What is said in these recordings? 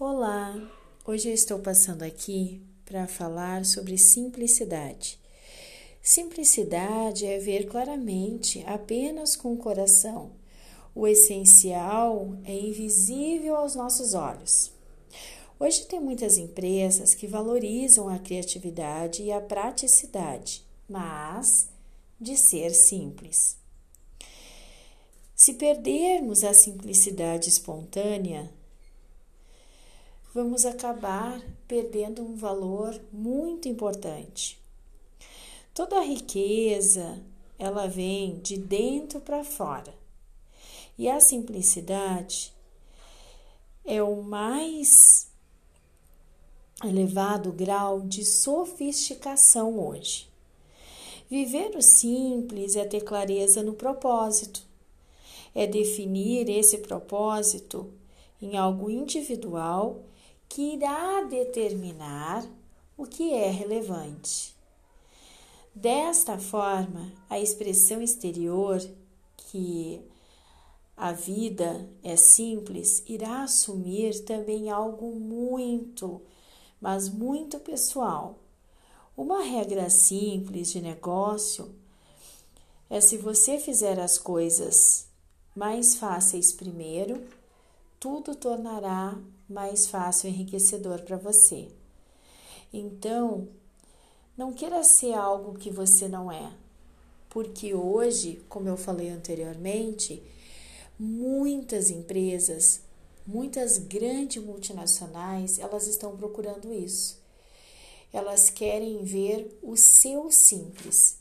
Olá, hoje eu estou passando aqui para falar sobre simplicidade. Simplicidade é ver claramente apenas com o coração. O essencial é invisível aos nossos olhos. Hoje tem muitas empresas que valorizam a criatividade e a praticidade, mas de ser simples. Se perdermos a simplicidade espontânea, vamos acabar perdendo um valor muito importante. Toda a riqueza, ela vem de dentro para fora. E a simplicidade é o mais elevado grau de sofisticação hoje. Viver o simples é ter clareza no propósito, é definir esse propósito em algo individual que irá determinar o que é relevante. Desta forma, a expressão exterior, que a vida é simples, irá assumir também algo muito, mas muito pessoal. Uma regra simples de negócio é se você fizer as coisas mais fáceis primeiro, tudo tornará mais fácil e enriquecedor para você. Então, não queira ser algo que você não é, porque hoje, como eu falei anteriormente, muitas empresas, muitas grandes multinacionais, elas estão procurando isso. Elas querem ver o seu simples.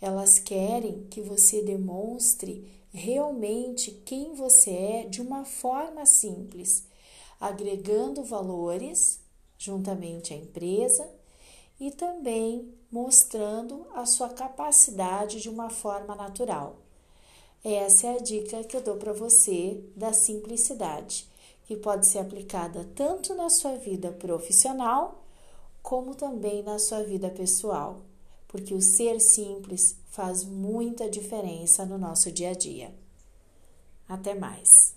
Elas querem que você demonstre realmente quem você é de uma forma simples, agregando valores juntamente à empresa e também mostrando a sua capacidade de uma forma natural. Essa é a dica que eu dou para você da simplicidade, que pode ser aplicada tanto na sua vida profissional como também na sua vida pessoal porque o ser simples faz muita diferença no nosso dia a dia. Até mais!